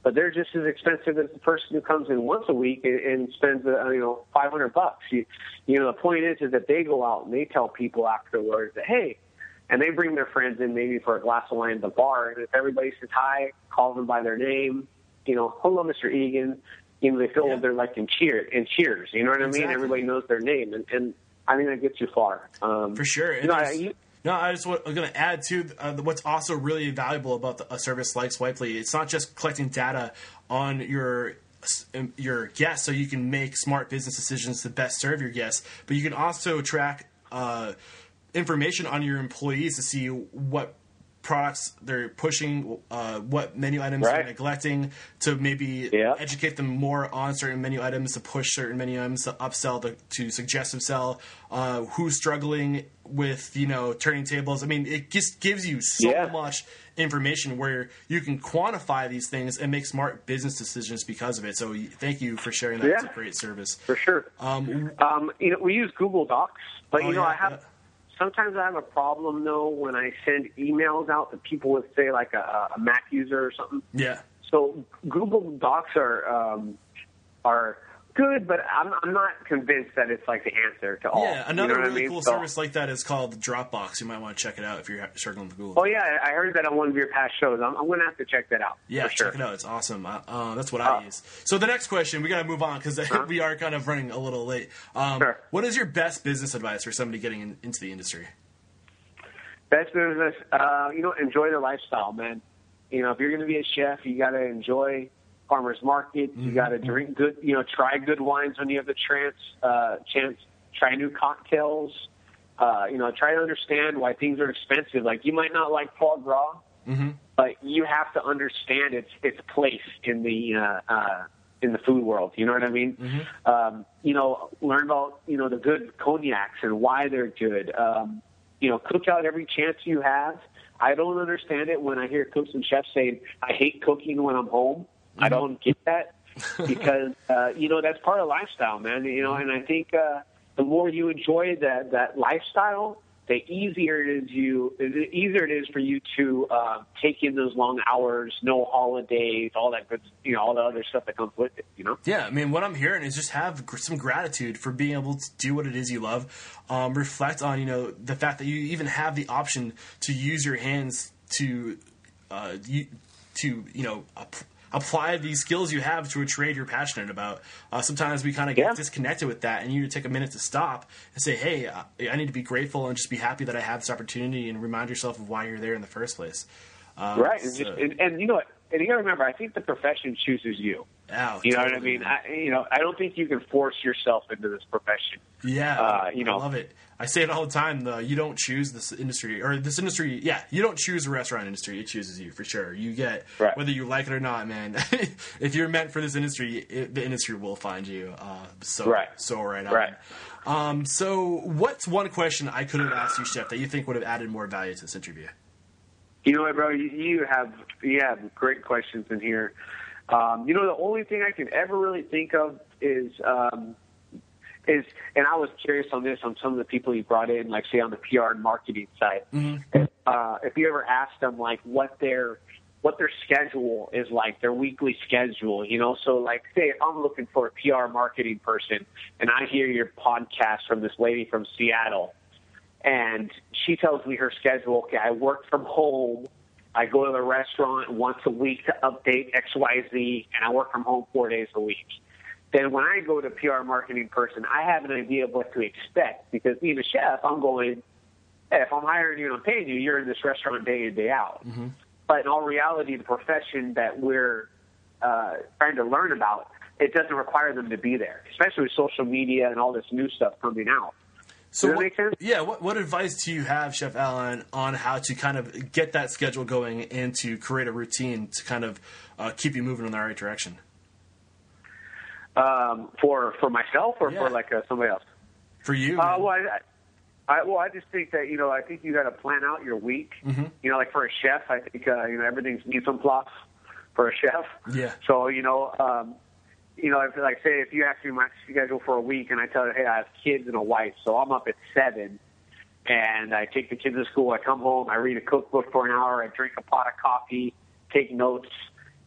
but they're just as expensive as the person who comes in once a week and, and spends uh, you know 500 bucks. You, you know the point is is that they go out and they tell people afterwards that hey, and they bring their friends in maybe for a glass of wine at the bar, and if everybody says hi, call them by their name, you know, hello, Mr. Egan, you know they feel
Yeah.
they're like in cheer in cheers. You know what I mean? Everybody knows their name, and, and I think that gets you far. Um,
for sure.
You
And
know, I, you,
no, I just want, I'm going to add to uh, what's also really valuable about the, a service like Swipely. It's not just collecting data on your um, your guests, so you can make smart business decisions to best serve your guests, but you can also track uh, information on your employees to see what products they're pushing, uh, what menu items they're neglecting, to maybe
Yeah.
educate them more on certain menu items, to push certain menu items, to upsell, to, to suggestive sell, uh, who's struggling with, you know, turning tables. I mean, it just gives you so
Yeah.
much information where you can quantify these things and make smart business decisions because of it. So thank you for sharing that. It's a great service.
for sure.
Um,
Um, you know, we use Google Docs, but
Oh,
you know,
yeah,
I have
yeah.
Sometimes I have a problem though when I send emails out to people with say like a, a Mac user or something.
yeah.
So Google Docs are um, are good, but I'm I'm not convinced that it's like the answer to all.
Yeah, another
you know
really
I mean?
cool
So-
service like that is called Dropbox. You might want to check it out if you're struggling with Google.
Oh yeah, I heard that on one of your past shows. I'm, I'm going to have to check that out.
Yeah,
for sure.
check it out. It's awesome. Uh, uh, that's what I
Uh,
use. So the next question, we got to move on because *laughs* we are kind of running a little late. Um,
Sure.
What is your best business advice for somebody getting in, into the industry?
Best business, uh, you know, enjoy the lifestyle, man. You know, if you're going to be a chef, you got to enjoy farmers markets. You got to drink good, you know, try good wines when you have the chance. Uh, chance, try new cocktails. Uh, you know, try to understand why things are expensive. Like you might not like foie gras, but you have to understand its its place in the uh, uh, in the food world. You know what I mean? Um, you know, learn about you know the good cognacs and why they're good. Um, you know, cook out every chance you have. I don't understand it when I hear cooks and chefs saying, "I hate cooking when I'm home." I don't get that because *laughs* uh, you know that's part of lifestyle, man. You know, and I think uh, the more you enjoy that that lifestyle, the easier it is you the easier it is for you to uh, take in those long hours, no holidays, all that good, you know, all the other stuff that comes with it. You know.
Yeah, I mean, what I'm hearing is just have some gratitude for being able to do what it is you love. Um, reflect on, you know, the fact that you even have the option to use your hands to, uh, you, to you know, ap- apply these skills you have to a trade you're passionate about. Uh, sometimes we kind of get
Yeah.
disconnected with that, and you need to take a minute to stop and say, "Hey, I, I need to be grateful and just be happy that I have this opportunity," and remind yourself of why you're there in the first place. Um,
Right,
so-
and, and you know what? And you got to remember, I think the profession chooses you.
Ow,
You know what I mean? I, you know, I don't think you can force yourself into this profession.
Yeah,
Uh, you know.
I love it. I say it all the time. Though you don't choose this industry or this industry. Yeah, you don't choose the restaurant industry. It chooses you for sure. You get
Right.
whether you like it or not, man. *laughs* if you're meant for this industry, it, the industry will find you. Uh, so
Right.
so right on.
Right.
Um, so what's one question I could have asked you, Chef, that you think would have added more value to this interview?
You know what, bro? You, you have you have great questions in here. Um, you know, the only thing I can ever really think of is um, is, and I was curious on this on some of the people you brought in, like say on the PR and marketing side. If, uh, if you ever asked them like what their what their schedule is like, their weekly schedule, you know. So like say I'm looking for a PR marketing person and I hear your podcast from this lady from Seattle and she tells me her schedule, okay, I work from home, I go to the restaurant once a week to update XYZ and I work from home four days a week. Then when I go to PR marketing person, I have an idea of what to expect because being a chef, I'm going, hey, if I'm hiring you and I'm paying you, you're in this restaurant day in, day out. Mm-hmm. But in all reality, the profession that we're uh, trying to learn about, it doesn't require them to be there, especially with social media and all this new stuff coming out.
So, what, yeah, what, what advice do you have, Chef Alan, on how to kind of get that schedule going and to create a routine to kind of uh, keep you moving in the right direction?
Um, for for myself or yeah. for like uh, somebody else?
For you?
Uh, well, I, I, well, I just think that you know, I think you got to plan out your week. Mm-hmm. You know, like for a chef, I think uh, you know everything's mise en place for a chef.
Yeah.
So you know, um, you know, if like say if you ask me my schedule for a week and I tell you, hey, I have kids and a wife, so I'm up at seven, and I take the kids to school. I come home, I read a cookbook for an hour, I drink a pot of coffee, take notes,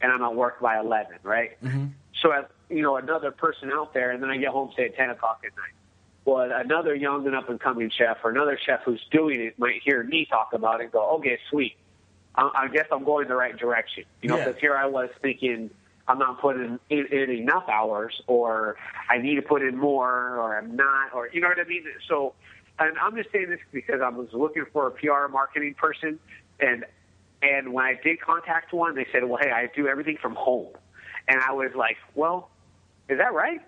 and I'm at work by eleven, right? Mm-hmm. So as you know, another person out there, and then I get home say at ten o'clock at night well, another young and up and coming chef or another chef who's doing it might hear me talk about it and go, okay, sweet. I, I guess I'm going the right direction. You know, because yeah. here I was thinking I'm not putting in, in enough hours or I need to put in more or I'm not, or you know what I mean? So, and I'm just saying this because I was looking for a PR marketing person and, and when I did contact one, they said, well, hey, I do everything from home. And I was like, well, is that right?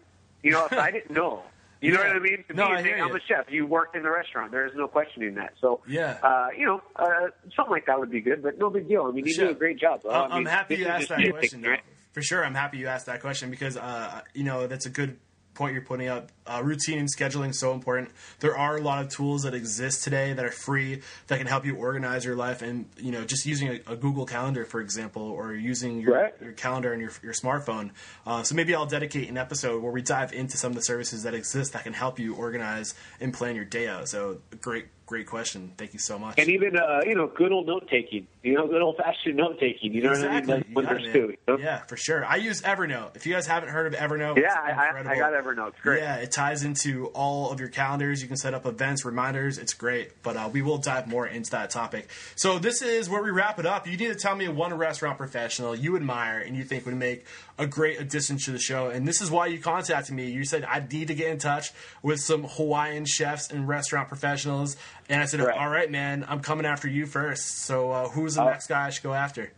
You know, if I didn't *laughs* know. You know what I mean? To
no,
me,
I hear
I'm
you.
a chef. You worked in the restaurant. There is no questioning that. So,
yeah,
uh, you know, uh, something like that would be good, but no big deal. I mean, you do a great job.
I'm,
I mean,
happy you asked that question.
Right?
For sure, I'm happy you asked that question because uh, you know that's a good point you're putting up. Uh, routine and scheduling is so important. There are a lot of tools that exist today that are free that can help you organize your life. And you know, just using a, a Google Calendar, for example, or using your,
right.
your calendar and your, your smartphone. Uh, so maybe I'll dedicate an episode where we dive into some of the services that exist that can help you organize and plan your day out. So great great question. Thank you so much.
And even uh, you know, good old note taking. You know, good old fashioned note taking. You know
exactly.
what I mean? When
there's
two. You know?
Yeah, for sure. I use Evernote. If you guys haven't heard of Evernote,
yeah, I, I, got Evernote. It's great.
Yeah, it ties into all of your calendars. You can set up events, reminders. It's great. But uh, we will dive more into that topic. So this is where we wrap it up. You need to tell me one restaurant professional you admire and you think would make a great addition to the show. And this is why you contacted me. You said I need to get in touch with some Hawaiian chefs and restaurant professionals. And I said, all right, man, I'm coming after you first. So uh, who's the
uh,
next guy I should go after?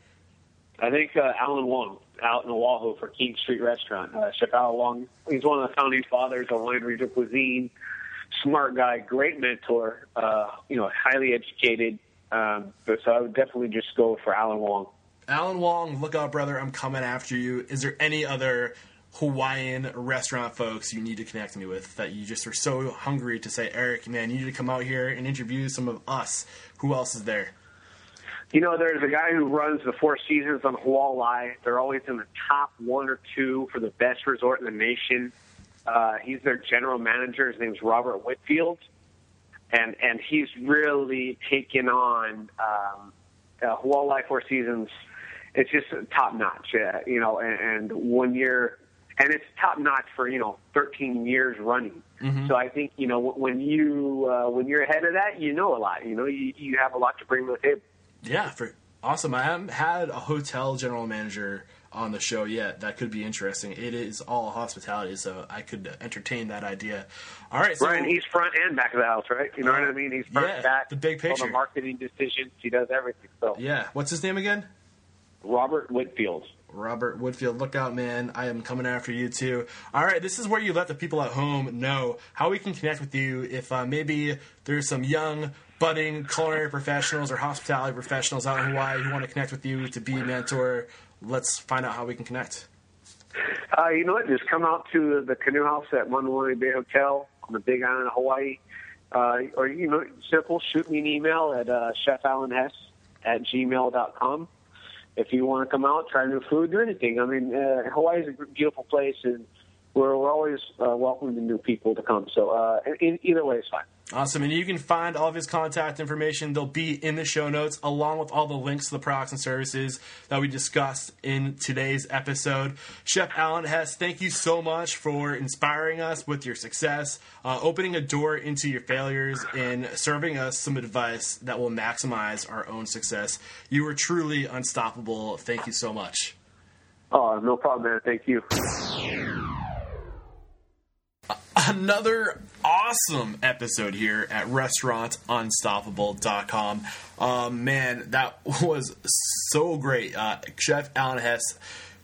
I think uh, Alan Wong out in Oahu for King Street Restaurant. Uh, Chef Alan Wong, he's one of the founding fathers of Hawaiian regional cuisine. Smart guy, great mentor, uh, you know, highly educated. Um, so I would definitely just go for Alan Wong.
Alan Wong, look out, brother. I'm coming after you. Is there any other Hawaiian restaurant folks you need to connect me with that you just are so hungry to say, Eric, man, you need to come out here and interview some of us? Who else is there?
You know, there's a guy who runs the Four Seasons on Hualalai. They're always in the top one or two for the best resort in the nation. Uh, he's their general manager. His name's Robert Whitfield, and and he's really taken on um, uh, Hualalai Four Seasons. It's just top notch, uh, you know. And, and when you're and it's top notch for you know 13 years running. Mm-hmm. So I think you know when you uh, when you're ahead of that, you know a lot. You know you you have a lot to bring to the table.
Yeah, for awesome. I haven't had a hotel general manager on the show yet. That could be interesting. It is all hospitality, so I could entertain that idea. All right, so,
right. And he's front and back of the house, right? You know uh, what I mean? He's front
yeah,
and back.
The big picture.
All the marketing decisions. He does everything. So
yeah. What's his name again?
Robert Whitfield.
Robert Woodfield, look out, man. I am coming after you too. All right, this is where you let the people at home know how we can connect with you if uh, maybe there's some young, budding culinary professionals or hospitality professionals out in Hawaii who want to connect with you to be a mentor. Let's find out how we can connect.
Uh, you know what? Just come out to the canoe house at Mauna Lani Bay Hotel on the Big Island of Hawaii. Uh, or, you know, simple, shoot me an email at uh, chefalanhess at gmail.com if you want to come out, try new food, do anything. I mean, uh, Hawaii is a beautiful place, and we're, we're always uh, welcoming new people to come. So uh, in, either way is fine.
Awesome. And you can find all of his contact information. They'll be in the show notes, along with all the links to the products and services that we discussed in today's episode. Chef Alan Hess, thank you so much for inspiring us with your success, uh, opening a door into your failures, and serving us some advice that will maximize our own success. You were truly unstoppable. Thank you so much.
Oh, no problem, man. Thank you.
Another awesome episode here at restaurantunstoppable.com. Um, man, that *laughs* was so great. Uh, Chef Alan Hess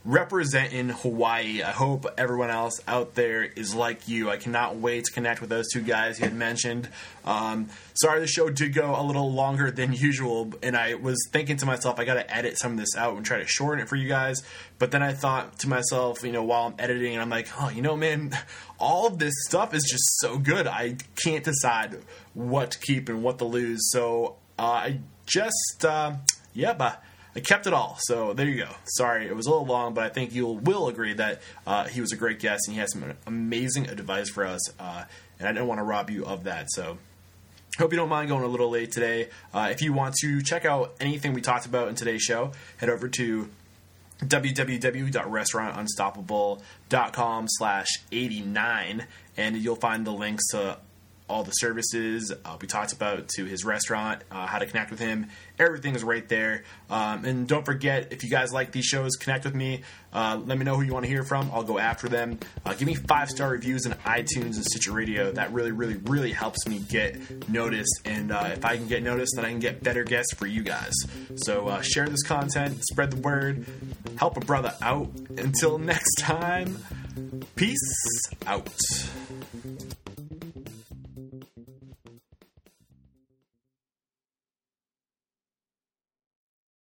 representing Hawaii. I hope everyone else out there is like you. I cannot wait to connect with those two guys you had mentioned. Um, sorry, the show did go a little longer than usual, and I was thinking to myself, I got to edit some of this out and try to shorten it for you guys. But then I thought to myself, you know, while I'm editing, and I'm like, oh, you know, man, *laughs* all of this stuff is just so good. I can't decide what to keep and what to lose. So uh, I just, uh, yeah, but I kept it all. So there you go. Sorry, it was a little long, but I think you will agree that uh, he was a great guest and he had some amazing advice for us. Uh, and I didn't want to rob you of that. So hope you don't mind going a little late today. Uh, if you want to check out anything we talked about in today's show, head over to www.restaurantunstoppable.com slash 89 and you'll find the links to all the services uh, we talked about to his restaurant, uh, how to connect with him. Everything is right there. Um, and don't forget, if you guys like these shows, connect with me. Uh, let me know who you want to hear from. I'll go after them. Uh, give me five star reviews in iTunes and Stitcher Radio. That really, really, really helps me get noticed. And uh, if I can get noticed, then I can get better guests for you guys. So uh, share this content, spread the word, help a brother out. Until *laughs* next time, peace out.